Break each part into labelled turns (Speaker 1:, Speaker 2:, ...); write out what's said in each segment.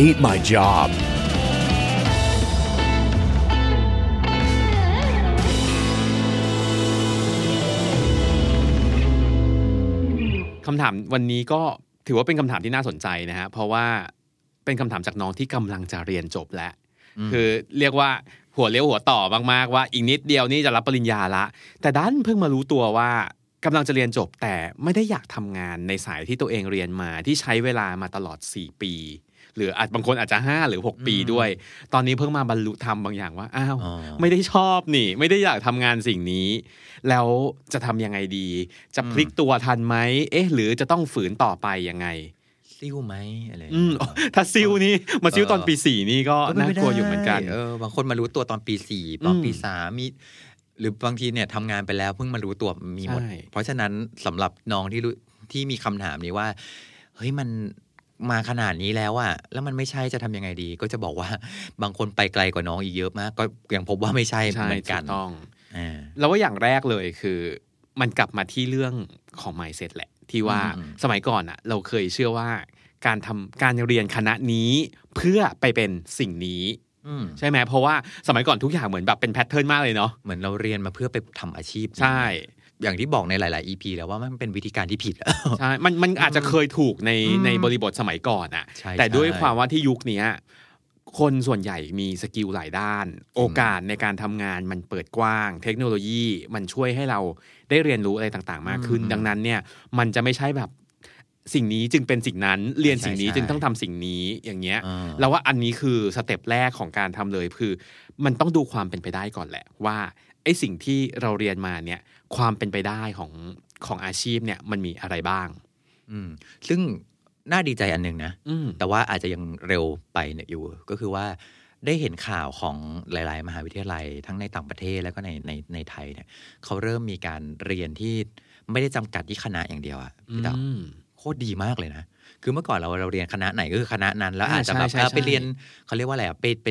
Speaker 1: hate my job.
Speaker 2: คำถามวันนี้ก็ถือว่าเป็นคำถามที่น่าสนใจนะฮะ เพราะว่าเป็นคำถามจากน้องที่กำลังจะเรียนจบแล้ว คือเรียกว่าหัวเลี้ยวหัวต่อมากๆว่าอีกนิดเดียวนี่จะรับปริญญาละ แต่ดันเพิ่งมารู้ตัวว่ากำลังจะเรียนจบแต่ไม่ได้อยากทำงานในสายที่ตัวเองเรียนมาที่ใช้เวลามาตลอด 4 ปี หรืออาจบางคนอาจจะ 5 หรือ 6 ปีด้วย ตอนนี้เพิ่งมาบรรลุธรรมบางอย่างว่าอ้าว
Speaker 3: อ๋อ
Speaker 2: ไม่ได้ชอบนี่ ไม่ได้อยากทำงานสิ่งนี้ แล้วจะทำยังไงดี จะพลิกตัวทันไหมเอ๊ะ หรือจะต้องฝืนต่อไปยังไง
Speaker 3: ซิ่วไหมอะไร
Speaker 2: อืมถ้าซิลนี่มาซิล
Speaker 3: เออ
Speaker 2: ตอนปีสี่นี่ก็
Speaker 3: ก็เป็
Speaker 2: น่า
Speaker 3: ไป
Speaker 2: กลัวอยู่เหมือนกัน
Speaker 3: ได้เออบางคนมารู้ตัวตอนปีสี่ตอนปี
Speaker 2: อืม
Speaker 3: สามมีหรือบางทีเนี่ยทำงานไปแล้วเพิ่งมารู้ตัวมีหมด
Speaker 2: ใช่
Speaker 3: เพราะฉะนั้นสำหรับน้องที่รู้ที่มีคำถามนี้ว่า เฮ้ยมัน มาขนาดนี้แล้วอะแล้วมันไม่ใช่จะทำยังไงดี ก็จะบอกว่าบางคนไปไกลกว่าน้องอีกเยอะมาก ก็ยังพบว่าไม่ใช่
Speaker 2: ใช่
Speaker 3: เหมือน
Speaker 2: ถู
Speaker 3: กัน
Speaker 2: กต้อง
Speaker 3: อ่า
Speaker 2: แล้วว่าอย่างแรกเลยคือ มันกลับมาที่เรื่องของ mindset แหละ ที่ว่า
Speaker 3: อืม
Speaker 2: สมัยก่อนอะเราเคยเชื่อว่าการทำการเรียนคณะนี้เพื่อไปเป็นสิ่งนี้
Speaker 3: อืม
Speaker 2: ใช่ไหมเพราะว่าสมัยก่อนทุกอย่างเหมือนแบบเป็น pattern มากเลยเนาะ
Speaker 3: เหมือนเราเรียนมาเพื่อไปทำอาชีพ
Speaker 2: ใช่
Speaker 3: อย่างที่บอกในหลาย ๆ EP แล้วว่ามันเป็นวิธีการที่ผิด
Speaker 2: ใช่มันมันอาจจะเคยถูกใน
Speaker 3: อืม
Speaker 2: ในบริบทสมัยก่อนอะ
Speaker 3: ใช่
Speaker 2: แต่ด้วย
Speaker 3: ใช่
Speaker 2: ความว่าที่ยุคเนี้ยคนส่วนใหญ่มี skill หลายด้าน โอกาสในการทำงานมันเปิดกว้าง เทคโนโลยีมันช่วยให้เราได้เรียนรู้อะไรต่าง ๆ มากขึ้น ดังนั้นเนี่ยมันจะไม่ใช่แบบสิ่งนี้จึงเป็นสิ่งนั้นเรียนสิ่งนี้จึงต้องทำสิ่งนี้อย่างเงี้ย
Speaker 3: อ่า
Speaker 2: เราว่าอันนี้คือสเต็ปแรกของการทำเลยคือ มันต้องดูความเป็นไปได้ก่อนแหละ ว่า ไอ้สิ่งที่เราเรียนมาเนี่ยความเป็นไปได้ของของอาชีพเนี่ยมันมีอะไรบ้าง
Speaker 3: อืมซึ่งน่าดีใจอันหนึ่งนะ
Speaker 2: อืม
Speaker 3: แต่ว่าอาจจะยังเร็วไปเนี่ยอยู่ ก็คือว่าได้เห็นข่าวของหลาย ๆ มหาวิทยาลัย ทั้งในต่างประเทศแล้วก็ในในในไทยเนี่ยเขาเริ่มมีการเรียนที่ไม่ได้จำกัดที่คณะอย่างเดียวอะพี่เต๋ออ
Speaker 2: อืม
Speaker 3: โคตรดีมากเลยนะ คือเมื่อก่อนเราเราเรียนคณะไหนก็คือคณะนั้น แล้ว
Speaker 2: อ่า
Speaker 3: อาจจะแบบ
Speaker 2: ใช่ใช่
Speaker 3: เออไป
Speaker 2: ใช่
Speaker 3: เรียนเขาเรียกว่าอะไรอะไปไป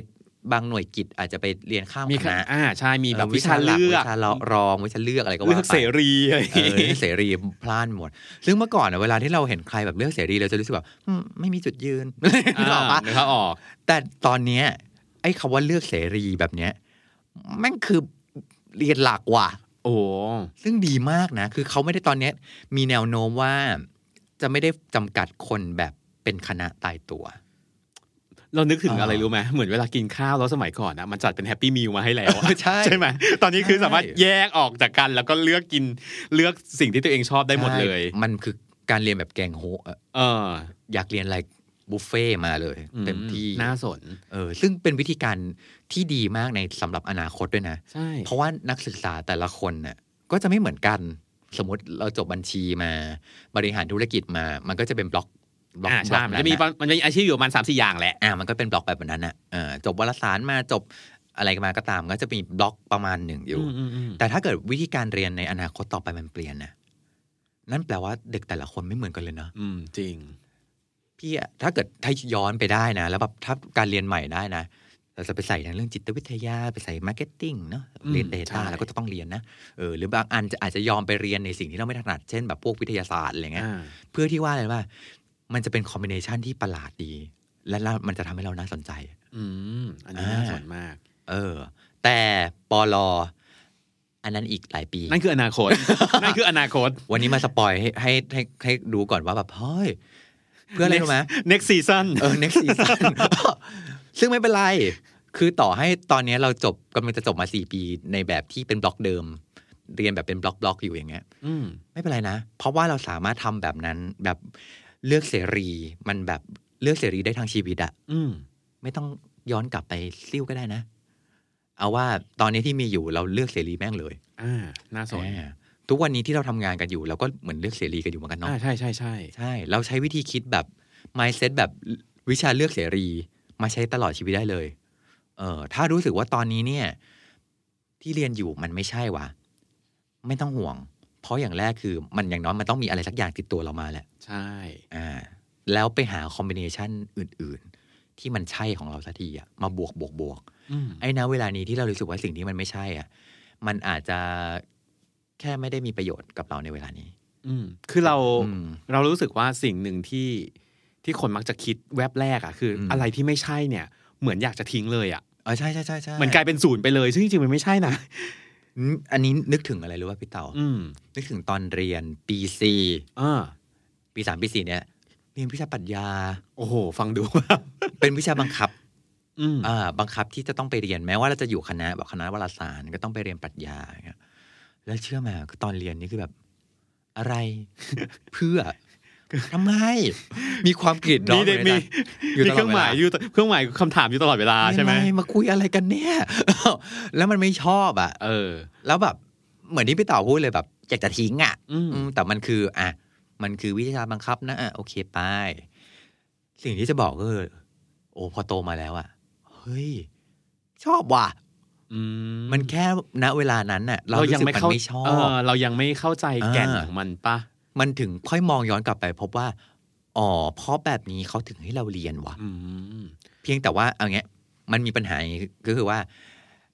Speaker 3: บางหน่วยกิจอาจจะไปเรียนข้าม
Speaker 2: มี
Speaker 3: คณะ
Speaker 2: อ่าใช่มีแบบ
Speaker 3: เออ
Speaker 2: วิชา
Speaker 3: หลัก
Speaker 2: เลือก
Speaker 3: วิชารองวิชาเลือกอะไรก็ว่า
Speaker 2: เลือก
Speaker 3: ไป
Speaker 2: เสรีอะไรอย่าง
Speaker 3: เออ
Speaker 2: งี้
Speaker 3: เสรีพล่านหมด ซึ่งเมื่อก่อนอะเวลาที่เราเห็นใครแบบเลือกเสรีเราจะรู้สึกแบบอืมไม่มีจุดยืนนึกออกปะ
Speaker 2: นึกภาพออก
Speaker 3: แต่ตอนเนี้ยไอ้คำว่าเลือกเสรีแบบเนี้ยแม่งคือเรียนหลักว่ะ
Speaker 2: โอ้
Speaker 3: ซึ่งดีมากนะ คือเขาไม่ได้ตอนเนี้ยมีแนวโน้มว่าจะไม่ได้จำกัดคนแบบเป็นคณะตายตัว
Speaker 2: เรานึกถึง
Speaker 3: อ่า
Speaker 2: อะไรรู้ไหมเหมือนเวลากินข้าวแล้วสมัยก่อนอะมันจัดเป็น Happy Meal มาให้แล้วอะ
Speaker 3: ใช่
Speaker 2: ใช่ไหมตอนนี้คือ
Speaker 3: ใช่
Speaker 2: สามารถแยกออกจากกัน แล้วก็เลือกกินเลือกสิ่งที่ตัวเองชอบได้หมดเลย
Speaker 3: ใช่มันคือการเรียนแบบแกงโฮะอะ
Speaker 2: เออ
Speaker 3: อยากเรียนอะไรบุฟเฟ่ต์มาเลยเต็มที่
Speaker 2: น่าสน
Speaker 3: เออซึ่งเป็นวิธีการที่ดีมากในสำหรับอนาคตด้วยนะ
Speaker 2: ใช่
Speaker 3: เพราะว่านักศึกษาแต่ละคนน่ะก็จะไม่เหมือนกัน สมมติเราจบบัญชีมา บริหารธุรกิจมา มันก็จะเป็นบล็อก บล็อก
Speaker 2: อ่า
Speaker 3: บล็
Speaker 2: ใช่
Speaker 3: อก
Speaker 2: มัน
Speaker 3: นั้
Speaker 2: จะ
Speaker 3: น
Speaker 2: มี
Speaker 3: น่ะ
Speaker 2: มันจะมีอาชีพอยู่ประมาณสามสี่อย่างแหละ
Speaker 3: อ่ามันก็เป็นบล็อกแบบนั้นน่ะเออจบวารสารมาจบอะไรมาก็ตาม ก็จะมีบล็อกประมาณหนึ่งอยู่
Speaker 2: อืมอืม
Speaker 3: แต่ถ้าเกิดวิธีการเรียนในอนาคตต่อไปมันเปลี่ยนนะนั่นแปลว่าเด็กแต่ละคนไม่เหมือนกันเลยนะ
Speaker 2: อืม จริง
Speaker 3: พี่อะถ้าเกิดถ้าย้อนไปได้นะ แล้วแบบถ้าการเรียนใหม่ได้นะเราจะไปใส่ในเรื่องจิตวิทยาไปใส่ marketing เนาะเรียน
Speaker 2: อืม
Speaker 3: data
Speaker 2: ใช่
Speaker 3: แล้วก็จะต้องเรียนนะเออหรือบางอันจะอาจจะยอมไปเรียนในสิ่งที่เราไม่ถนัดเช่นแบบพวกวิทยาศาสตร์อะไรเงี้ย
Speaker 2: อ่า
Speaker 3: เพื่อที่ว่าอะไรว่า มันจะเป็น combination ที่ประหลาดดี และแล้วมันจะทำให้เราน่าสนใจ
Speaker 2: อืม อันนี้น่า
Speaker 3: อ่า
Speaker 2: สนมาก
Speaker 3: เออ แต่ปอลออันนั้นอีกหลายปี
Speaker 2: นั่นคืออนาคต นั่นคืออนาคต
Speaker 3: วันนี้มา spoil ให้ให้ให้ให้ดูก่อนว่าแบบเฮ้ยเพื่ออะไรรู้ไหม
Speaker 2: next season
Speaker 3: เออ next season ซึ่งไม่เป็นไร คือต่อให้ตอนนี้เราจบกำลังจะจบมาสี่ปีในแบบที่เป็นบล็อกเดิม เรียนแบบเป็นบล็อกบล็อกอยู่อย่างเงี้ย
Speaker 2: อืม
Speaker 3: ไม่เป็นไรนะ เพราะว่าเราสามารถทำแบบนั้นแบบ เลือกเสรีมันแบบเลือกเสรีได้ทั้งชีวิตอะ
Speaker 2: อืม
Speaker 3: ไม่ต้องย้อนกลับไปซิ่วก็ได้นะ เอาว่าตอนนี้ที่มีอยู่เราเลือกเสรีแม่งเลย
Speaker 2: อ่าน่าสน
Speaker 3: อ่าทุกวันนี้ที่เราทำงานกันอยู่เราก็เหมือนเลือกเสรีกันอยู่เหมือนกันเนาะ
Speaker 2: อ่าใช่ใช่ใช่
Speaker 3: ใช่เราใช้วิธีคิดแบบ mindset แบบวิชาเลือกเสรี มาใช้ตลอดชีวิตได้เลย เออถ้ารู้สึกว่าตอนนี้เนี่ย ที่เรียนอยู่มันไม่ใช่วะไม่ต้องห่วง เพราะอย่างแรกคือมันอย่างน้อยมันต้องมีอะไรสักอย่างติดตัวเรามาแหละ
Speaker 2: ใช่
Speaker 3: อ่าแล้วไปหาคอมบิเนชันอื่น ๆ ที่มันใช่ของเราสักทีอะมาบวกบวกบวก
Speaker 2: อืม
Speaker 3: ไอ้นะเวลานี้ที่เรารู้สึกว่าสิ่งที่มันไม่ใช่อะ มันอาจจะแค่ไม่ได้มีประโยชน์กับเราในเวลานี้
Speaker 2: อืมคือเรา
Speaker 3: อืม
Speaker 2: เรารู้สึกว่าสิ่งหนึ่งที่ที่คนมักจะคิดแวบแรกอะคืออ
Speaker 3: ม
Speaker 2: อะไรที่ไม่ใช่เนี่ย เหมือนอยากจะทิ้งเลยอะ
Speaker 3: เออใช่ใช่ใช่ใช่
Speaker 2: เหมือนกลายเป็นศูนย์ไปเลย ซึ่งจริงๆมันไม่ใช่นะ
Speaker 3: อืมอันนี้นึกถึงอะไรรู้ป่ะพี่เต่า
Speaker 2: อืม
Speaker 3: นึกถึงตอนเรียนปีสี่
Speaker 2: อ่า
Speaker 3: ปีสามปีสี่เนี่ย เรียนวิชาปรัชญา
Speaker 2: โอ้โห ฟังดู
Speaker 3: เป็นวิชาบังคับ
Speaker 2: อืม
Speaker 3: อ่าบังคับที่จะต้องไปเรียนแม้ว่าเราจะอยู่คณะแบบคณะวารสารก็ต้องไปเรียนปรัชญาอย่างเงี้ยแล้วเชื่อไหมคือตอนเรียนนี่คือแบบ อะไร เพื่อ ทำไม มีความกรีดร้อ
Speaker 2: มี
Speaker 3: ง
Speaker 2: เด
Speaker 3: อยู่ใน
Speaker 2: มี
Speaker 3: ใจอยู่ตลอด
Speaker 2: มีเครื่องหมาย
Speaker 3: เวลา
Speaker 2: อยู่เครื่องหมายคำถามอยู่ตลอดเวลาใช่ไหม
Speaker 3: ยังงมาคุยอะไรกันเนี่ยแล้วมันไม่ชอบอะ
Speaker 2: เออ
Speaker 3: แล้วแบบเหมือนที่พี่เต่อพูดเลยแบบอยากจะทิ้งอะ
Speaker 2: อืม
Speaker 3: อืมแต่มันคือ อะ มันคือวิชาบังคับนะอะโอเคไป สิ่งที่จะบอกก็คือโอ้พอโตมาแล้วอะ เฮ้ย ชอบว่ะ
Speaker 2: อื
Speaker 3: มันแค่ณเวลานั้นน่ะ เรา
Speaker 2: เรา
Speaker 3: รู้
Speaker 2: ยัง
Speaker 3: สึก
Speaker 2: ไม่
Speaker 3: มัน
Speaker 2: เข้า
Speaker 3: ไม่ชอ
Speaker 2: เอบอเรายังไม่เข้าใจแก่น
Speaker 3: อ่า
Speaker 2: ของมันปะ
Speaker 3: มันถึงค่อยมองย้อนกลับไป พบว่าอ๋อเพราะแบบนี้เขาถึงให้เราเรียนว่ะ
Speaker 2: อืม
Speaker 3: เพียงแต่ว่าเอาเงี้ยมันมีปัญหาอย่างงี้ก็คือว่า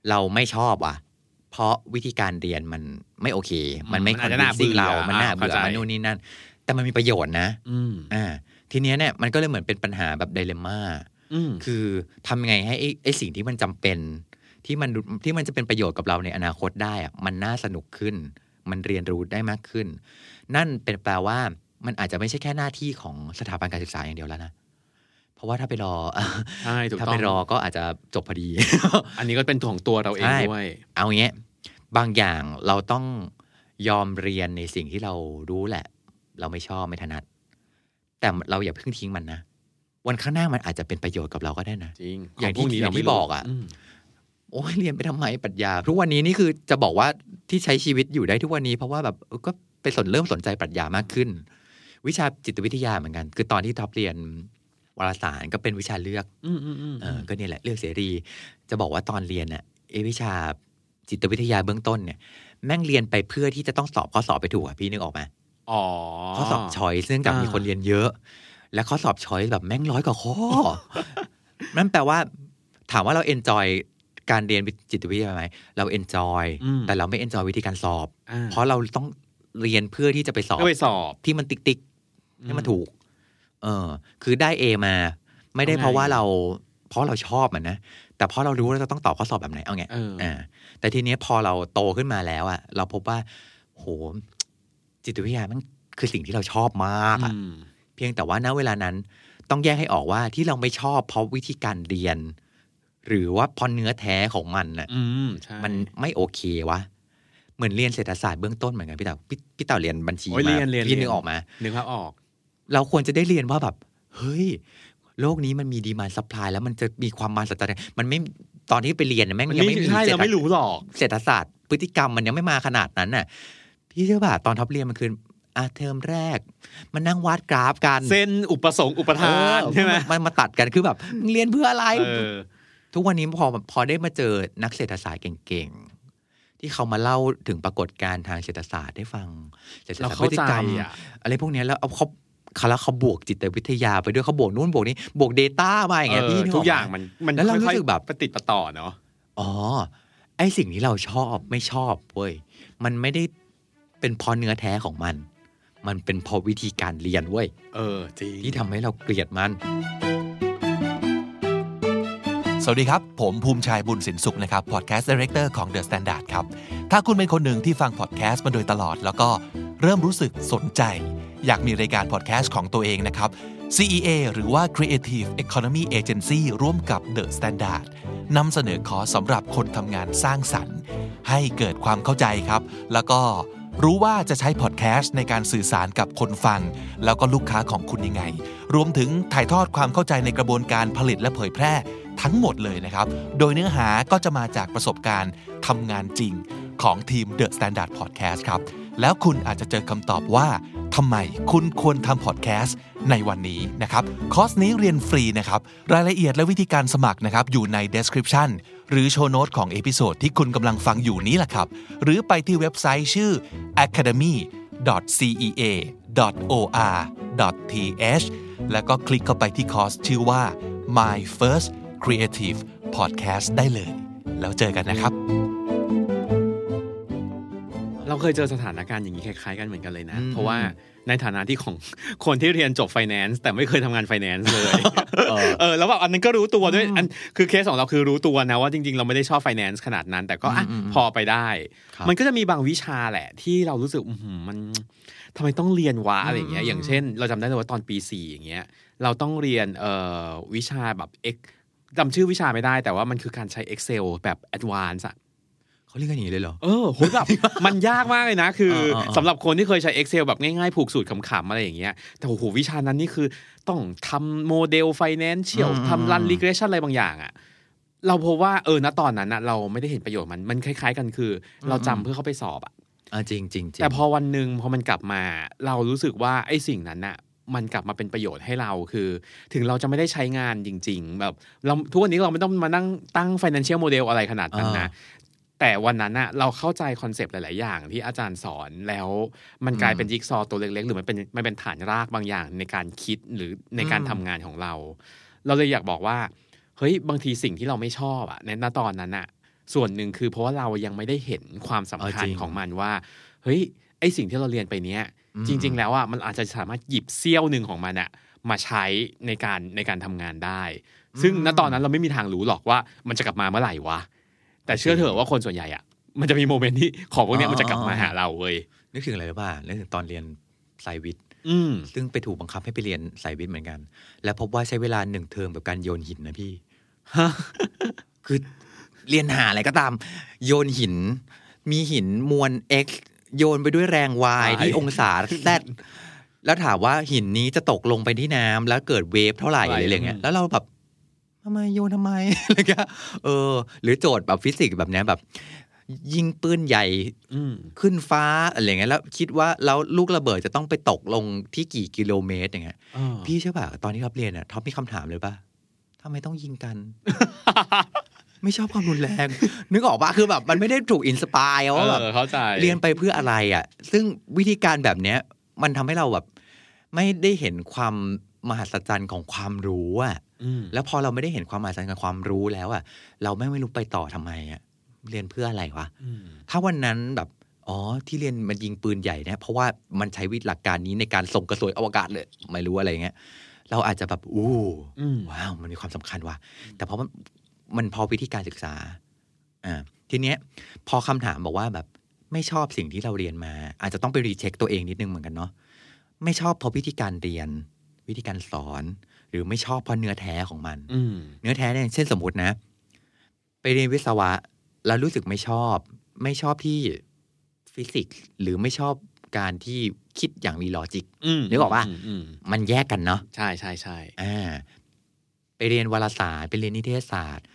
Speaker 3: เราไม่ชอบว่ะ เพราะวิธีการเรียนมันไม่โอเค มันไม่
Speaker 2: มัน
Speaker 3: คอ
Speaker 2: อาจ
Speaker 3: น
Speaker 2: จะ
Speaker 3: วิ
Speaker 2: น่า
Speaker 3: นซิ่ง
Speaker 2: เบื่อ
Speaker 3: เรา มันน่า
Speaker 2: อ่า
Speaker 3: เบื่อ
Speaker 2: เข้าใจ
Speaker 3: มันนู่นนี่นั่น แต่มันมีประโยชน์นะ
Speaker 2: อืม
Speaker 3: อ่า ทีเนี้ยเนี่ยมันก็เลยเหมือนเป็นปัญหาแบบไดเลม่า
Speaker 2: อืม
Speaker 3: คือทำยังไงให้ไอ้ไอ้สิ่งที่มันจำเป็น ที่มันที่มันจะเป็นประโยชน์กับเราในอนาคตได้อะมันน่าสนุกขึ้น มันเรียนรู้ได้มากขึ้น นั่นเป็นแปลว่ามันอาจจะไม่ใช่แค่หน้าที่ของสถาบันการศึกษาอย่างเดียวแล้วนะเพราะว่าถ้าไปรอ
Speaker 2: ใช่ถูก
Speaker 3: ถ้า
Speaker 2: ต้อ
Speaker 3: ไป
Speaker 2: ง
Speaker 3: รอก็อาจจะจบพอดี
Speaker 2: อันนี้ก็เป็นของตัวเราเอง
Speaker 3: ใช่
Speaker 2: ด้วย
Speaker 3: เอาเงี้ยบางอย่างเราต้องยอมเรียนในสิ่งที่เรารู้แหละ เราไม่ชอบไม่ถนัด แต่เราอย่าเพิ่งทิ้งมันนะวันข้างหน้ามันอาจจะเป็นประโยชน์กับเราก็ได้นะ
Speaker 2: จริง
Speaker 3: อย่างที่
Speaker 2: ขพวนี้
Speaker 3: อย่างที่
Speaker 2: เราไม่รู้
Speaker 3: บอกอะ
Speaker 2: ม
Speaker 3: โอ้ยเรียนไปทำไมปรัชญา ทุกวันนี้นี่คือจะบอกว่าที่ใช้ชีวิตอยู่ได้ทุกวันนี้ เพราะว่าแบบเออก็ไปสนเริ่มสนใจปรัชญามากขึ้น วิชาจิตวิทยาเหมือนกัน คือตอนที่ท็อปเรียนวารสารก็เป็นวิชาเลือก
Speaker 2: อืมอืมอืม
Speaker 3: เออก็เนี่ยแหละเลือกเสรี จะบอกว่าตอนเรียนน่ะเอวิชาจิตวิทยาเบื้องต้นเนี่ย แม่งเรียนไปเพื่อที่จะต้องสอบข้อสอบไปถูกอะพี่นึกออกไหม
Speaker 2: อ๋อ
Speaker 3: ข้อสอบชอยเนื่องจาก
Speaker 2: อ่ามี
Speaker 3: มีคนเรียนเยอะ และข้อสอบชอยแบบแม่งร้อยกว่าข้อนั่นแปลว่า ถามว่าเรา enjoy การเรียนจิตวิทยาไหมเรา enjoy อื
Speaker 2: ม
Speaker 3: แต่เราไม่ enjoy วิธีการสอบ
Speaker 2: อ่า
Speaker 3: เพราะเราต้องเรียนเพื่อที่จะไปสอบ
Speaker 2: ก็ไปสอบ
Speaker 3: ที่มันติ๊กติ๊กๆให้มันถูก เออ คือได้ A มา ไม่ได้
Speaker 2: เอาไง
Speaker 3: เพราะว่าเรา เพราะเราชอบมันนะแต่เพราะเรารู้ว่าเราจะต้องตอบข้อสอบแบบไหนเอาไง
Speaker 2: เออ
Speaker 3: อ่าแต่ทีเนี้ยพอเราโตขึ้นมาแล้วอะเราพบว่า โห จิตวิทยามันคือสิ่งที่เราชอบมากอะ
Speaker 2: อืม
Speaker 3: เพียงแต่ว่าณเวลานั้นต้องแยกให้ออกว่าที่เราไม่ชอบเพราะวิธีการเรียน หรือว่าเพราะเนื้อแท้ของมันน่ะ
Speaker 2: อืมใช่
Speaker 3: มันไม่โอเควะ เหมือนเรียนเศรษฐศาสตร์เบื้องต้นเหมือนกันพี่เต่าพี่พี่เต่าเรียนบัญชี
Speaker 2: โอ้ย
Speaker 3: มา
Speaker 2: เรียนเรียน
Speaker 3: พี่
Speaker 2: เรี
Speaker 3: นึกออกมา
Speaker 2: นึกภาพออก
Speaker 3: เราควรจะได้เรียนว่าแบบ เฮ้ย โลกนี้มันมี demand supply แล้วมันจะมีความมหัศจรรย์มันไม่ตอนที่ไปเรียนเนี่ยแม่ง
Speaker 2: มัน
Speaker 3: ยัง
Speaker 2: ไม่
Speaker 3: ไม่มี
Speaker 2: ใช่
Speaker 3: เศรษ
Speaker 2: เราไม่รู้หรอก
Speaker 3: เศรษฐศาสตร์พฤติกรรมมันยังไม่มาขนาดนั้นน่ะ พี่เชื่อป่ะตอนท็อปเรียนมันคืออะเทอมแรก มันนั่งวาดกราฟกัน
Speaker 2: เส้นอุปสงค์อุปทาน
Speaker 3: เออ
Speaker 2: ใช่ไหม
Speaker 3: มันมาตัดกันคือแบบมึงเรียนเพื่ออะไร
Speaker 2: เออ
Speaker 3: ทุกวันนี้พอพอได้มาเจอนักเศรษฐศาสตร์เก่งๆ ที่เขามาเล่าถึงปรากฏการณ์ทางเศรษฐศาสตร์ให้ฟังเศรษฐศา
Speaker 2: เรา
Speaker 3: สตร์พ
Speaker 2: เข้า
Speaker 3: ฤติ
Speaker 2: ใจ
Speaker 3: กรรม
Speaker 2: อะ
Speaker 3: อะไรพวกเนี้ยแล้วเอาเขาเขาแล้วเขาบวกจิตวิทยาไปด้วยเขาบวกนู่นบวกนี้บวก Data มาอย่างเงี้ย
Speaker 2: เออ
Speaker 3: พี่นึ
Speaker 2: ทุก
Speaker 3: ไห
Speaker 2: อย่างมันมัน
Speaker 3: แล้วเรารู้
Speaker 2: ค่อยๆ
Speaker 3: สึกแบบ
Speaker 2: ปฏิดประต่อเนาะ
Speaker 3: อ๋อไอสิ่งที่เราชอบไม่ชอบเว้ยมันไม่ได้เป็นเพราะเนื้อแท้ของมัน มันเป็นเพราะวิธีการเรียนเว้ย
Speaker 2: เออจริง
Speaker 3: ที่ทำให้เราเกลียดมัน
Speaker 1: ส วัสดีครับ ผมภูมิชัยบุญสินสุขนะครับพอดแคสต์ director ของ The Standard ครับ ถ้าคุณเป็นคนหนึ่งที่ฟังพอดแคสต์มาโดยตลอด แล้วก็เริ่มรู้สึกสนใจ อยากมีรายการพอดแคสต์ของตัวเองนะครับ CEA หรือว่า Creative Economy Agency ร่วมกับ The Standard นำเสนอคอร์สสำหรับคนทำงานสร้างสรรค์ ให้เกิดความเข้าใจครับ แล้วก็ รู้ว่าจะใช้พอดแคสต์ในการสื่อสารกับคนฟัง แล้วก็ลูกค้าของคุณยังไง รวมถึงถ่ายทอดความเข้าใจในกระบวนการผลิตและเผยแพร่ทั้งหมดเลยนะครับ โดยเนื้อหาก็จะมาจากประสบการณ์ทำงานจริงของทีม The Standard Podcast ครับ แล้วคุณอาจจะเจอคำตอบว่าทำไมคุณควรทำพอดแคสต์ในวันนี้นะครับ คอร์สนี้เรียนฟรีนะครับ รายละเอียดและวิธีการสมัครนะครับอยู่ใน description หรือ show note ของ episode ที่คุณกำลังฟังอยู่นี้แหละครับ หรือไปที่เว็บไซต์ชื่อ academy cea or th แล้วก็คลิกเข้าไปที่คอร์สชื่อว่า my first creative podcast ได้เลย แล้วเจอกันนะครับ
Speaker 2: เราเคยเจอสถานการณ์อย่างนี้คล้ายๆกันเหมือนกันเลยนะ
Speaker 3: อืม
Speaker 2: เพราะว่าในฐานะที่ของคนที่เรียนจบไฟแนนซ์แต่ไม่เคยทำงานไฟแนนซ์เลย
Speaker 3: เออ
Speaker 2: เออแล้วแบบอันนั้นก็รู้ตัวด้วยอันคือเคสของเราคือรู้ตัวนะว่าจริงๆ เราไม่ได้ชอบไฟแนนซ์ขนาดนั้น แต่ก็อะ
Speaker 3: อืมอืม
Speaker 2: พอไปได้
Speaker 3: ครับ
Speaker 2: มันก็จะมีบางวิชาแหละ ที่เรารู้สึกอื้อหือมันทำไมต้องเรียนวะอะไรอย่างเงี้ย
Speaker 3: อืม
Speaker 2: อย่างเช่น เราจำได้เลยว่าตอนปีสี่อย่างเงี้ยเราต้องเรียนเอ่อวิชาแบบ X จำชื่อวิชาไม่ได้ แต่ว่ามันคือการใช้ Excel แบบ Advanced อะ
Speaker 3: เขาเรียกกันอย่างนี้เลยเหรอ
Speaker 2: เออโหแบบมันยากมากเลยนะ คือ
Speaker 3: เออเออ
Speaker 2: สำหรับคนที่เคยใช้ Excel แบบง่ายๆ ผูกสูตรขำๆ อะไรอย่างเงี้ย แต่โอ้โหวิชานั้นนี่คือต้องทำ model financial
Speaker 3: อืม
Speaker 2: ทำ run regression อะไรบางอย่างอะเราพบว่าเออณตอนนั้นอะเราไม่ได้เห็นประโยชน์มันมันคล้าย ๆ กันคือ เราจำเพื่อเข้าไปสอบอะ
Speaker 3: อ่าจริงจริงจริง
Speaker 2: แต่พอวันหนึ่งพอมันกลับมา เรารู้สึกว่าไอ้สิ่งนั้นน่ะมันกลับมาเป็นประโยชน์ให้เราคือ ถึงเราจะไม่ได้ใช้งานจริง ๆ แบบเราทุกวันนี้เราไม่ต้องมานั่งตั้ง financial model อะไรขนาดนั้นนะ แต่วันนั้นน่ะเราเข้าใจคอนเซปต์หลาย ๆ อย่างที่อาจารย์สอนแล้วมันกลายเป็นจิ๊กซอว์ตัวเล็ก ๆ หรือมันเป็นมันเป็นฐานรากบางอย่างในการคิดหรือในการ
Speaker 3: อืม
Speaker 2: ทำงานของเรา เราเลยอยากบอกว่าเฮ้ยบางทีสิ่งที่เราไม่ชอบอะในณตอนนั้นอะส่วนหนึ่งคือเพราะว่าเรายังไม่ได้เห็นความสำคัญ
Speaker 3: เออจริง
Speaker 2: ของมันว่าเฮ้ยไอสิ่งที่เราเรียนไปเนี้ย
Speaker 3: อืม
Speaker 2: จริง ๆ แล้วอะมันอาจจะสามารถหยิบเสี้ยวหนึ่งของมันอะมาใช้ในการในการทำงานได้ ซึ่งณตอนนั้นเราไม่มีทางรู้หรอกว่ามันจะกลับมาเมื่อไหร่วะ แต่เชื่อเถอะว่าคนส่วนใหญ่อะมันจะมีโมเมนต์ที่ของพวกเนี้ยมันจะกลับมาหาเราเว้ย
Speaker 3: นึกถึงอะไรหรือเปล่านึกถึงตอนเรียนสายวิทย์
Speaker 2: อืม
Speaker 3: ซึ่งไปถูกบังคับให้ไปเรียนสายวิทย์เหมือนกัน และพบว่าใช้เวลาหนึ่งเทอมกับการโยนหินนะพี่คือเรียนหาอะไรก็ตาม โยนหิน มีหินมวล x โยนไปด้วยแรง y ที่องศา z แล้วถามว่าหินนี้จะตกลงไปที่น้ำแล้วเกิด wave เท่าไหร่
Speaker 2: ไหร่
Speaker 3: อะไรอย่างเงี้ยอื
Speaker 2: ม
Speaker 3: แล้วเราแบบ ทำไมโยนทำไมอะไรเงี้ยเออ หรือโจทย์แบบฟิสิกส์แบบเนี้ยแบบ ยิงปืนใหญ่
Speaker 2: อืม
Speaker 3: ขึ้นฟ้าอะไรอย่างเงี้ยแล้วคิดว่าแล้วลูกระเบิดจะต้องไปตกลงที่กี่กิโลเมตรอย่างเงี้ยพี่เชื่อป่ะตอนที่ท็อปเรียนอะท็อปมีคำถามเลยป่ะทำไมต้องยิงกัน ไม่ชอบความรุนแรง นึกออกป่ะคือแบบมันไม่ได้ถูกอินสปาย
Speaker 2: เอ
Speaker 3: ว่าแบบ
Speaker 2: อเข้าใจ
Speaker 3: เรียนไปเพื่ออะไรอะ ซึ่งวิธีการแบบเนี้ย มันทำให้เราแบบ ไม่ได้เห็นความมหัศจรรย์ของความรู้อะ
Speaker 2: อืม
Speaker 3: แล้วพอเราไม่ได้เห็นความมหัศจรรย์ของความรู้แล้วอะ เราไม่งไม่รู้ไปต่อทำไมอะเรียนเพื่ออะไรวะ
Speaker 2: อืม
Speaker 3: ถ้าวันนั้นแบบอ๋อที่เรียนมันยิงปืนใหญ่เนี่ยเพราะว่ามันใช้วิธีหลักการนี้ในการส่งกระสวยอวกาศเลย ไม่รู้อะไรเงี้ยเราอาจจะแบบอู้
Speaker 2: อืม
Speaker 3: ว้าวมันมีความสำคัญว่ะแต่เพราะมันมันพอวิธีการศึกษาอ่าทีเนี้ยพอคำถามบอกว่าแบบไม่ชอบสิ่งที่เราเรียนมา อาจจะต้องไปรีเช็คตัวเองนิดนึงเหมือนกันเนาะไม่ชอบเพราะวิธีการเรียน วิธีการสอน หรือไม่ชอบเพราะเนื้อแท้ของมัน
Speaker 2: อืม
Speaker 3: เนื้อแท้เนี่ยเช่นสมมตินะ ไปเรียนวิศวะ แล้วรู้สึกไม่ชอบ ไม่ชอบที่ฟิสิกส์หรือไม่ชอบการที่คิดอย่างมี logic อื
Speaker 2: ม
Speaker 3: นึกออกปะ
Speaker 2: มอืม
Speaker 3: มันแยกกันเนาะ
Speaker 2: ใช่ใช่ใช่
Speaker 3: อ่าไปเรียนวารสารไปเรียนนิเทศศาสตร์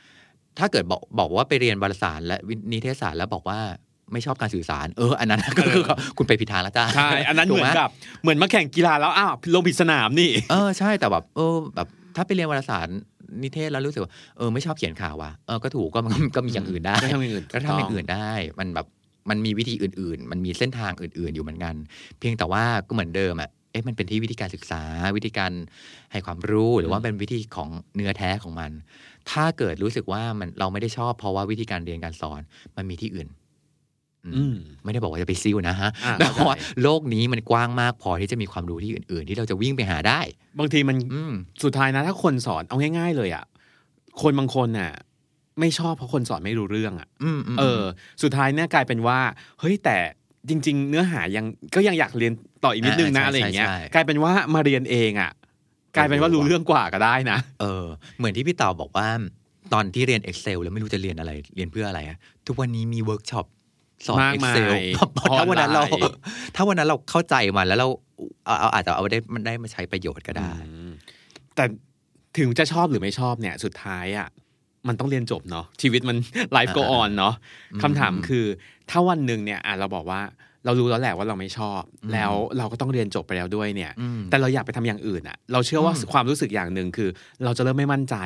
Speaker 3: ถ้าเกิดบอกบอกว่าไปเรียนวารสารและวินิเทศศาสตร์แล้วบอกว่า ไม่ชอบการสื่อสาร เออ อันนั้นก็คือคุณไปผิดทางแล้วจ้า
Speaker 2: ใช่อันนั้น
Speaker 3: ถูก
Speaker 2: เหมือนกับเหมือนมาแข่งกีฬาแล้วอ้าวลงผิดสนามนี่
Speaker 3: เออใช่แต่แบบเออแบบถ้าไปเรียนวารสารนิเทศแล้วรู้สึกว่าเออไม่ชอบเขียนข่าวว่ะเออก็ถูกก็มันก็มีอย่างอื่นได้
Speaker 2: ก็ทำอย่างอื่น
Speaker 3: ก็ทำอย่างอื่นได้ มันแบบมันมีวิธีอื่น ๆ มันมีเส้นทางอื่น ๆ อยู่เหมือนกัน เพียงแต่ว่าก็เหมือนเดิมอะเอ๊ะมันเป็นที่วิธีการศึกษาวิธีการให้ความรู้หรือว่าเป็นวิธีของเนื้อแท้ของมัน ถ้าเกิดรู้สึกว่ามันเราไม่ได้ชอบเพราะว่าวิธีการเรียนการสอนมันมีที่อื่นอืม
Speaker 2: อืม
Speaker 3: ไม่ได้บอกว่าจะไปซิ่วนะฮะ
Speaker 2: อ่า
Speaker 3: แต่
Speaker 2: เข้าใจ
Speaker 3: ว่าโลกนี้มันกว้างมากพอที่จะมีความรู้ที่อื่น ๆ ที่เราจะวิ่งไปหาได้
Speaker 2: บางทีมัน
Speaker 3: อืม
Speaker 2: สุดท้ายนะ ถ้าคนสอนเอาง่าย ๆ เลยอะคนบางคนน่ะ ไม่ชอบเพราะคนสอนไม่รู้เรื่องอะ
Speaker 3: อืมม
Speaker 2: เออ สุดท้ายเนี่ยกลายเป็นว่า เฮ้ยแต่จริง ๆ เนื้อหายังก็ยังอยากเรียนต่ออีกนิดนึงนะ
Speaker 3: อ่าใช่
Speaker 2: อะไรอย่างเงี้ย
Speaker 3: ใช่ใช่
Speaker 2: กลายเป็นว่ามาเรียนเองอะกลายเป็นว่ารู้เรื่องกว่าก็ได้นะ
Speaker 3: เออ เหมือนที่พี่เต่าบอกว่า ตอนที่เรียน Excel แล้วไม่รู้จะเรียนอะไร เรียนเพื่ออะไรอะทุกวันนี้มีเวิร์กช็อป สอน
Speaker 2: มากมาย
Speaker 3: Excel ถ้าวันนั้นเรา
Speaker 2: ออนไลน์
Speaker 3: ถ้าวันนั้นเราเข้าใจมันแล้วเราเอาเอาอาจจะเอาได้มันได้มาใช้ประโยชน์ก็ได้
Speaker 2: อืมแต่ถึงจะชอบหรือไม่ชอบเนี่ย สุดท้ายอะมันต้องเรียนจบเนาะชีวิตมันไลฟ์ go on เนาะ
Speaker 3: อืม
Speaker 2: คำถามคือ ถ้าวันหนึ่งเนี่ยอะเราบอกว่า เรารู้แล้วแหละว่าเราไม่ชอบ
Speaker 3: อืม
Speaker 2: แล้วเราก็ต้องเรียนจบไปแล้วด้วยเนี่ย
Speaker 3: อืม
Speaker 2: แต่เราอยากไปทำอย่างอื่นอะเราเชื่อว่า
Speaker 3: อืม
Speaker 2: ความรู้สึกอย่างหนึ่งคือ เราจะเริ่มไม่มั่นใจ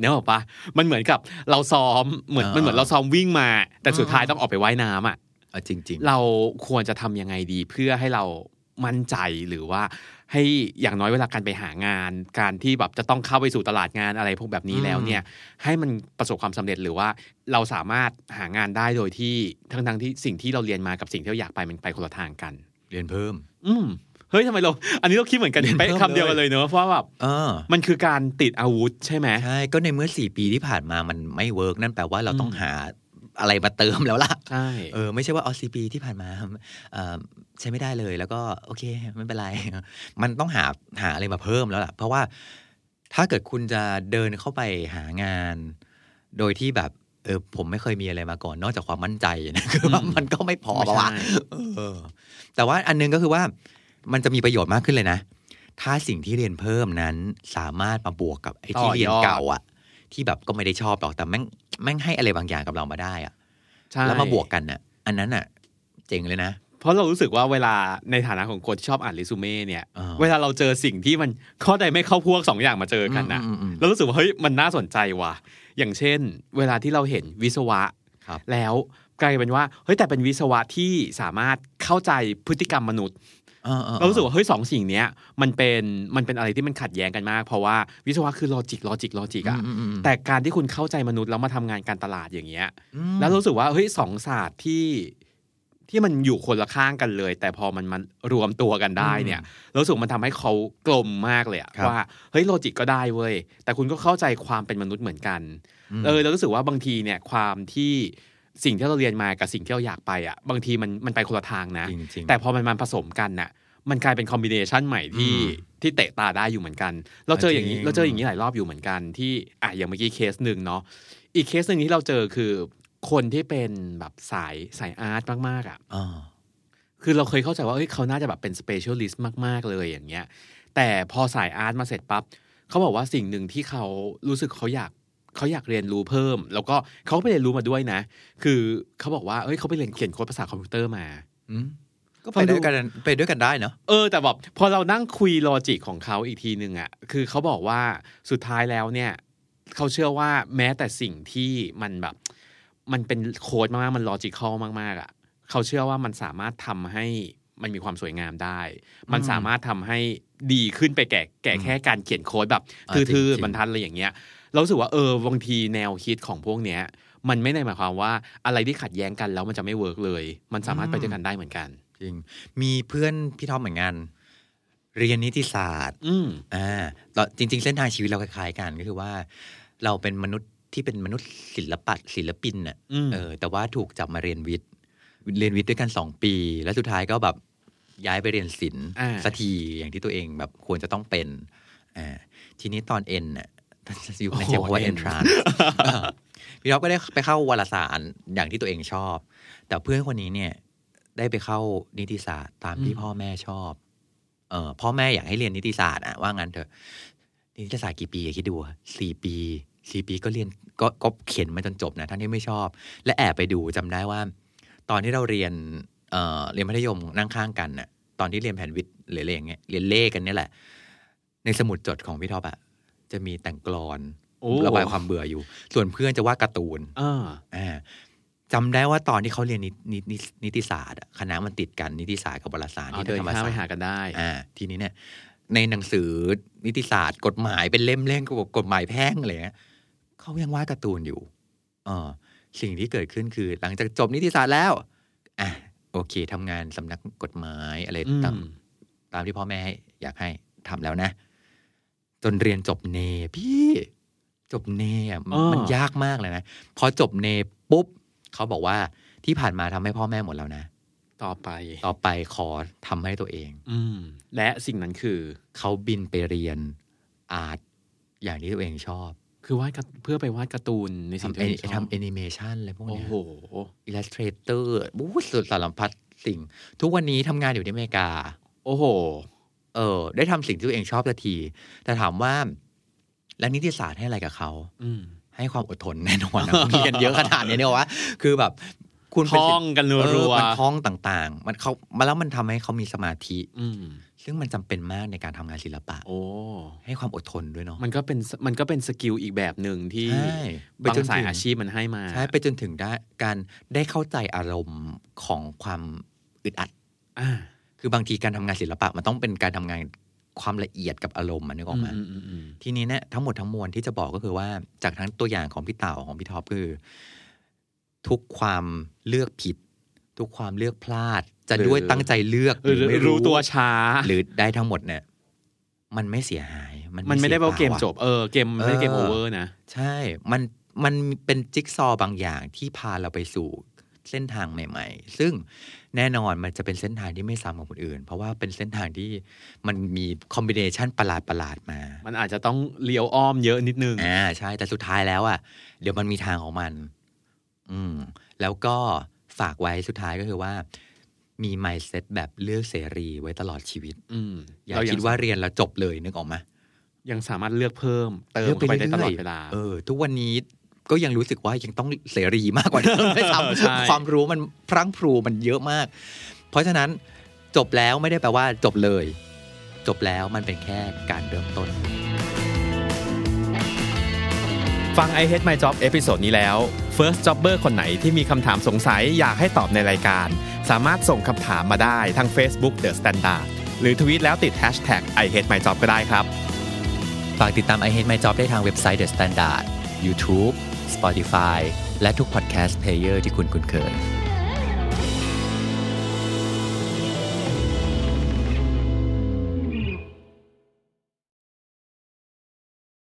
Speaker 2: เนกอะปะมันเหมือนกับเราซ้อมเหมือน
Speaker 3: อ่ามั
Speaker 2: มันเหมือนเราซ้อมวิ่งมา แต่สุดท้าย
Speaker 3: อืม
Speaker 2: ต้องออกไปว่ายน้ำอะ
Speaker 3: เอาจริง ๆ
Speaker 2: เราควรจะทำยังไงดีเพื่อให้เรา มั่นใจหรือว่าให้อย่างน้อยเวลาการไปหางาน การที่แบบจะต้องเข้าไปสู่ตลาดงานอะไรพวกแบบนี้แล้วเนี่ย ให้มันประสบความสำเร็จหรือว่าเราสามารถหางานได้โดยที่ทั้งทั้งๆที่สิ่งที่เราเรียนมากับสิ่งที่เราอยากไปมันไปคนละทางกัน
Speaker 3: เรียนเพิ่ม
Speaker 2: อืมเฮ้ยทำไมเรา อันนี้เราคิดเหมือนกัน
Speaker 3: เรียน
Speaker 2: ไปะ
Speaker 3: เพิ่ม
Speaker 2: คำเดียวกันเลยเนอะเพราะว่าแบบ
Speaker 3: เออ
Speaker 2: มันคือการติดอาวุธใช่ไหม
Speaker 3: ใช่ก็ในเมื่อสี่ปีที่ผ่านมามันไม่ work นั่นแปลว่าเราต้อง
Speaker 2: อืม
Speaker 3: หา อะไรมาเติมแล้วล่ะ
Speaker 2: ใช่
Speaker 3: เออไม่ใช่ว่าเอาสี่ปีที่ผ่านมาเอ่อใช้ไม่ได้เลยแล้วก็โอเคไม่เป็นไร มันต้องหาหาอะไรมาเพิ่มแล้วล่ะ เพราะว่าถ้าเกิดคุณจะเดินเข้าไปหางาน โดยที่แบบเออผมไม่เคยมีอะไรมาก่อน นอกจากความมั่นใจนะคือว่ามันก็ไม่พอ
Speaker 2: ไม่
Speaker 3: ปะวะ
Speaker 2: ใช่
Speaker 3: เออ แต่ว่าอันหนึงก็คือว่ามันจะมีประโยชน์มากขึ้นเลยนะ ถ้าสิ่งที่เรียนเพิ่มนั้นสามารถมาบวกกับไอ้ที่เรียนเก่าอะ ที่แบบก็ไม่ได้ชอบหรอกแต่แม่งแม่งให้อะไรบางอย่างกับเรามาได้อะ
Speaker 2: ใช่
Speaker 3: แล้วมาบวกกันน่ะ อันนั้นน่ะ เจ๋งเลยนะ
Speaker 2: เพราะเรารู้สึกว่าเวลาในฐานะของคนที่ชอบอ่านเรซูเม่เนี่ย
Speaker 3: อ่า
Speaker 2: เวลาเราเจอสิ่งที่มันข้อใดไม่เข้าพวกสองอย่างมาเจอกันนะ
Speaker 3: อืมอืมอืม
Speaker 2: เรารู้สึกว่าเฮ้ยมันน่าสนใจว่ะ อย่างเช่น เวลาที่เราเห็นวิศวะ
Speaker 3: ครับ
Speaker 2: แล้วกลายเป็นว่าเฮ้ยแต่เป็นวิศวะที่สามารถเข้าใจพฤติกรรมมนุษย์
Speaker 3: เออออ
Speaker 2: เรารู้สึกว่าเฮ้ยสองสิ่งเนี้ยมันเป็นมันเป็นอะไรที่มันขัดแย้งกันมาก เพราะว่าวิศวะคือ logic logic logic อะ
Speaker 3: มมอืม
Speaker 2: แต่การที่คุณเข้าใจมนุษย์แล้วมาทำงานการตลาดอย่างเงี้ย
Speaker 3: อืม
Speaker 2: แล้วรู้สึกว่าเฮ้ยสองศาสตร์ที่ที่มันอยู่คนละข้างกันเลย แต่พอมันมันรวมตัวกันได้เนี่ยเรารู้สึกมันทำให้เขากลมมากเลยอะ
Speaker 3: ครับ
Speaker 2: ว่าเฮ้ย logic ก็ได้เว้ยแต่คุณก็เข้าใจความเป็นมนุษย์เหมือนกัน
Speaker 3: ม
Speaker 2: เออเรารู้สึกว่าบางทีเนี่ยความที่ สิ่งที่เราเรียนมากับสิ่งที่เราอยากไปอะบางทีมันมันไปคนละทางนะ
Speaker 3: จริงๆ
Speaker 2: แต่พอมันมาผสมกันน่ะมันกลายเป็น combination ใหม่ที่
Speaker 3: อืม
Speaker 2: ที่เตะตาได้อยู่เหมือนกัน เราเจออย่างนี้
Speaker 3: จริง
Speaker 2: เราเจออย่างนี้หลายรอบอยู่เหมือนกันที่อะอย่างเมื่อกี้เคสหนึ่งเนาะอีกเคสหนึ่งที่เราเจอคือคนที่เป็นแบบสายสาย art มากๆอะ
Speaker 3: อ่า
Speaker 2: คือเราเคยเข้าใจว่าเอ้ยเขาน่าจะแบบเป็น specialist มาก ๆ เลยอย่างเงี้ย แต่พอสาย art มาเสร็จปั๊บเขาบอกว่าสิ่งหนึ่งที่เขารู้สึกเขาอยาก เขาอยากเรียนรู้เพิ่ม แล้วก็เขาก็ไปเรียนรู้มาด้วยนะ คือเขาบอกว่าเอ้ยเขาไปเรียนเขียนโค้ดภาษาคอมพิวเตอร์มา
Speaker 3: อืมก็ไปด้วยกันไปด้วยกันได้เนาะ
Speaker 2: เออแต่แบบพอเรานั่งคุย logic ของเขาอีกทีหนึ่งอะคือเขาบอกว่าสุดท้ายแล้วเนี่ยเขาเชื่อว่าแม้แต่สิ่งที่มันแบบ มันเป็นโค้ดมากๆ มัน logical มากๆอะเขาเชื่อว่ามันสามารถทำให้มันมีความสวยงามได้ มันสามารถทำให้ดีขึ้นไปแก่แก่แค่การเขียนโค้ดแบบ
Speaker 3: อ่า
Speaker 2: ทื่อ
Speaker 3: จริง
Speaker 2: ๆบรรทัดอะไรอย่างเงี้ย เรารู้สึกว่าเออบางทีแนวคิดของพวกเนี้ย มันไม่ได้หมายความว่าอะไรที่ขัดแย้งกันแล้วมันจะไม่ work เลย มันสามารถไปด้วยกันได้เหมือนกัน
Speaker 3: จริงมีเพื่อนพี่ทอมเหมือนกัน เรียนนิติศาสตร์
Speaker 2: อืม
Speaker 3: อ่าตอนจริง ๆ เส้นทางชีวิตเราคล้ายๆกันก็คือว่า เราเป็นมนุษย์ที่เป็นมนุษย์ศิลปะศิลปินน่ะ
Speaker 2: อืม
Speaker 3: เออ แต่ว่าถูกจับมาเรียนวิทย์ เรียนวิทย์ด้วยกันสองปี แล้วสุดท้ายก็แบบย้ายไปเรียนศิลป์
Speaker 2: อ่า
Speaker 3: สักทีอย่างที่ตัวเองแบบควรจะต้องเป็นอ่าทีนี้ตอนเอ็นน่ะ ยุคนั้นใช้คำว่า
Speaker 2: โอ้โห
Speaker 3: เอ็นทรานพี่ท็อปก็ได้ไปเข้าวารสารอย่างที่ตัวเองชอบ แต่เพื่อนคนนี้เนี่ย ได้ไปเข้านิติศาสตร์ตามที่
Speaker 2: อืม
Speaker 3: พ่อแม่ชอบ เออพ่อแม่อยากให้เรียนนิติศาสตร์อะว่างั้นเถอะ นิติศาสตร์กี่ปีอะคิดดูอะสี่ปีสี่ปีก็เรียนก็ก็เขียนมาจนจบนะท่านที่ไม่ชอบ และแอบไปดูจำได้ว่า ตอนที่เราเรียนเอ่อเรียนมัธยมนั่งข้างกันน่ะ ตอนที่เรียนแผนวิทย์หรืออะไรอย่างเงี้ยเรียนเลขกันเนี่ยแหละ ในสมุดจดของพี่ท็อปอะ จะมีแต่งกลอน
Speaker 2: โอ้
Speaker 3: ระบายความเบื่ออยู่ ส่วนเพื่อนจะวาดการ์ตูน
Speaker 2: อ่า
Speaker 3: อ่าจำได้ว่าตอนที่เขาเรียนนินินินิติศาสตร์อะคณะมันติดกันนิติศาสตร์กับวารสาร
Speaker 2: เอา
Speaker 3: ที่
Speaker 2: เดิน
Speaker 3: ธรรม
Speaker 2: ข้าม
Speaker 3: ศาส
Speaker 2: ไป
Speaker 3: ตร์
Speaker 2: หากันได้
Speaker 3: อ่าทีนี้เนี่ย ในหนังสือนิติศาสตร์กฎหมายเป็นเล่มเล่งกับกฎหมายแพ่งอะไรเงี้ยเขายังวาดการ์ตูนอยู่เออสิ่งที่เกิดขึ้นคือ หลังจากจบนิติศาสตร์แล้วอะโอเคทำงานสำนักกฎหมายอะไร
Speaker 2: อืม
Speaker 3: ตามตามที่พ่อแม่ให้อยากให้ทำแล้วนะ จนเรียนจบเน พี่จบเนอะมันมันยากมากเลยนะ พอจบเนปุ๊บเขาบอกว่าที่ผ่านมาทำให้พ่อแม่หมดแล้วนะ
Speaker 2: ต่อไป
Speaker 3: ต่อไปขอทำให้ตัวเอง
Speaker 2: อืมและสิ่งนั้นคือ
Speaker 3: เขาบินไปเรียนอาร์ตอย่างที่ตัวเองชอบ
Speaker 2: คือวาดการ์เพื่อไปวาดการ์ตูนในสิ่ง
Speaker 3: ทำ
Speaker 2: ที่ตัวเองชอบ
Speaker 3: ทำแอนิเมชันอะไรพวก
Speaker 2: โอ้
Speaker 3: เนี้ย
Speaker 2: โห
Speaker 3: อิลลัสเทรเตอร์บู๊สุดสารพัดสิ่ง ทุกวันนี้ทำงานอยู่ที่อเมริกา
Speaker 2: โอ้โห
Speaker 3: เออได้ทำสิ่งที่ตัวเองชอบสักที แต่ถามว่า แล้วนิติศาสตร์ให้อะไรกับเขา
Speaker 2: อืม
Speaker 3: ให้ความอดทนแน่นอนนะมีกันเยอะขนาดนี้เนี่ยว่าคือแบบ คุณเป็น
Speaker 2: ท่องกัน
Speaker 3: เอ
Speaker 2: รั
Speaker 3: อ
Speaker 2: ว
Speaker 3: มันท่องต่างๆ มันเขามาแล้วมันทำให้เขามีสมาธิ
Speaker 2: ๆอืม
Speaker 3: ซึ่งมันจำเป็นมากในการทำงานศิลปะ
Speaker 2: โอ้
Speaker 3: ให้ความอดทนด้วยเนาะ
Speaker 2: มันก็เป็นมันก็เป็น skill อีกแบบหนึ่งที่
Speaker 3: ใช่ไป
Speaker 2: บาง
Speaker 3: จน
Speaker 2: สาย
Speaker 3: ถึง
Speaker 2: อาชีพมันให้มา
Speaker 3: ใช่ไปจนถึงได้การได้เข้าใจอารมณ์ของความอึดอัด
Speaker 2: อ่า
Speaker 3: คือบางทีการทำงานศิลปะมันต้องเป็นการทำงานความละเอียดกับอารมณ์มันนึกออกไหม
Speaker 2: อืมอืมอืม
Speaker 3: ทีนี้เนี่ยทั้งหมดทั้งมวลที่จะบอกก็คือว่าจากทั้งตัวอย่างของพี่เต่าของพี่ท็อปคือ ทุกความเลือกผิด ทุกความเลือกพลาด จะด้วยตั้งใจเลือก
Speaker 2: เออ
Speaker 3: หรือไม่
Speaker 2: รู้ตัวช้า
Speaker 3: หรือได้ทั้งหมดเนี่ยมันไม่เสียหาย มัน
Speaker 2: มันไม่ได้แปลว่าเกม
Speaker 3: สีย
Speaker 2: จ
Speaker 3: ปล่
Speaker 2: บเออเกมไม่ได้ game over นะ
Speaker 3: ใช่ มันมันเป็นจิ๊กซอว์บางอย่างที่พาเราไปสู่เส้นทางใหม่ ๆ ซึ่ง แน่นอนมันจะเป็นเส้นทางที่ไม่ซ้ำกับคนอื่น เพราะว่าเป็นเส้นทางที่มันมี combination ประหลาดๆมา
Speaker 2: มันอาจจะต้องเลี้ยวอ้อมเยอะนิดนึง
Speaker 3: อ่าใช่ แต่สุดท้ายแล้วอะเดี๋ยวมันมีทางของมัน อืม แล้วก็ฝากไว้สุดท้ายก็คือว่า มี mindset แบบเลือกเสรีไว้ตลอดชีวิต
Speaker 2: อืม
Speaker 3: อย่า
Speaker 2: เร
Speaker 3: คิดว่าเรียนแล้วจบเลยนึกออกไหม
Speaker 2: ยังสามารถเลือกเพิ่ม เติม
Speaker 3: เลือก
Speaker 2: เข้าไปได้ตลอด
Speaker 3: รื่ยๆ
Speaker 2: เวลา
Speaker 3: เออ ทุกวันนี้ ก็ยังรู้สึกว่ายังต้องเสรีมากกว่าเดิมไม่
Speaker 2: ใช่
Speaker 3: ซ้ำความรู้มันพรังพรูมันเยอะมาก เพราะฉะนั้นจบแล้วไม่ได้แปลว่าจบเลย จบแล้วมันเป็นแค่การเริ่มต้น
Speaker 2: ฟัง I Hate My Job episode นี้แล้ว First Jobber คนไหนที่มีคำถามสงสัยอยากให้ตอบในรายการ สามารถส่งคำถามมาได้ทาง Facebook The Standard หรือทวีตแล้วติด Hashtag I Hate My Job ก็ได้ครับ
Speaker 3: ฝากติดตาม I Hate My Job ได้ทางเว็บไซต์ The Standard YouTube Spotify และทุก podcast player ที่คุณคุ้นเคย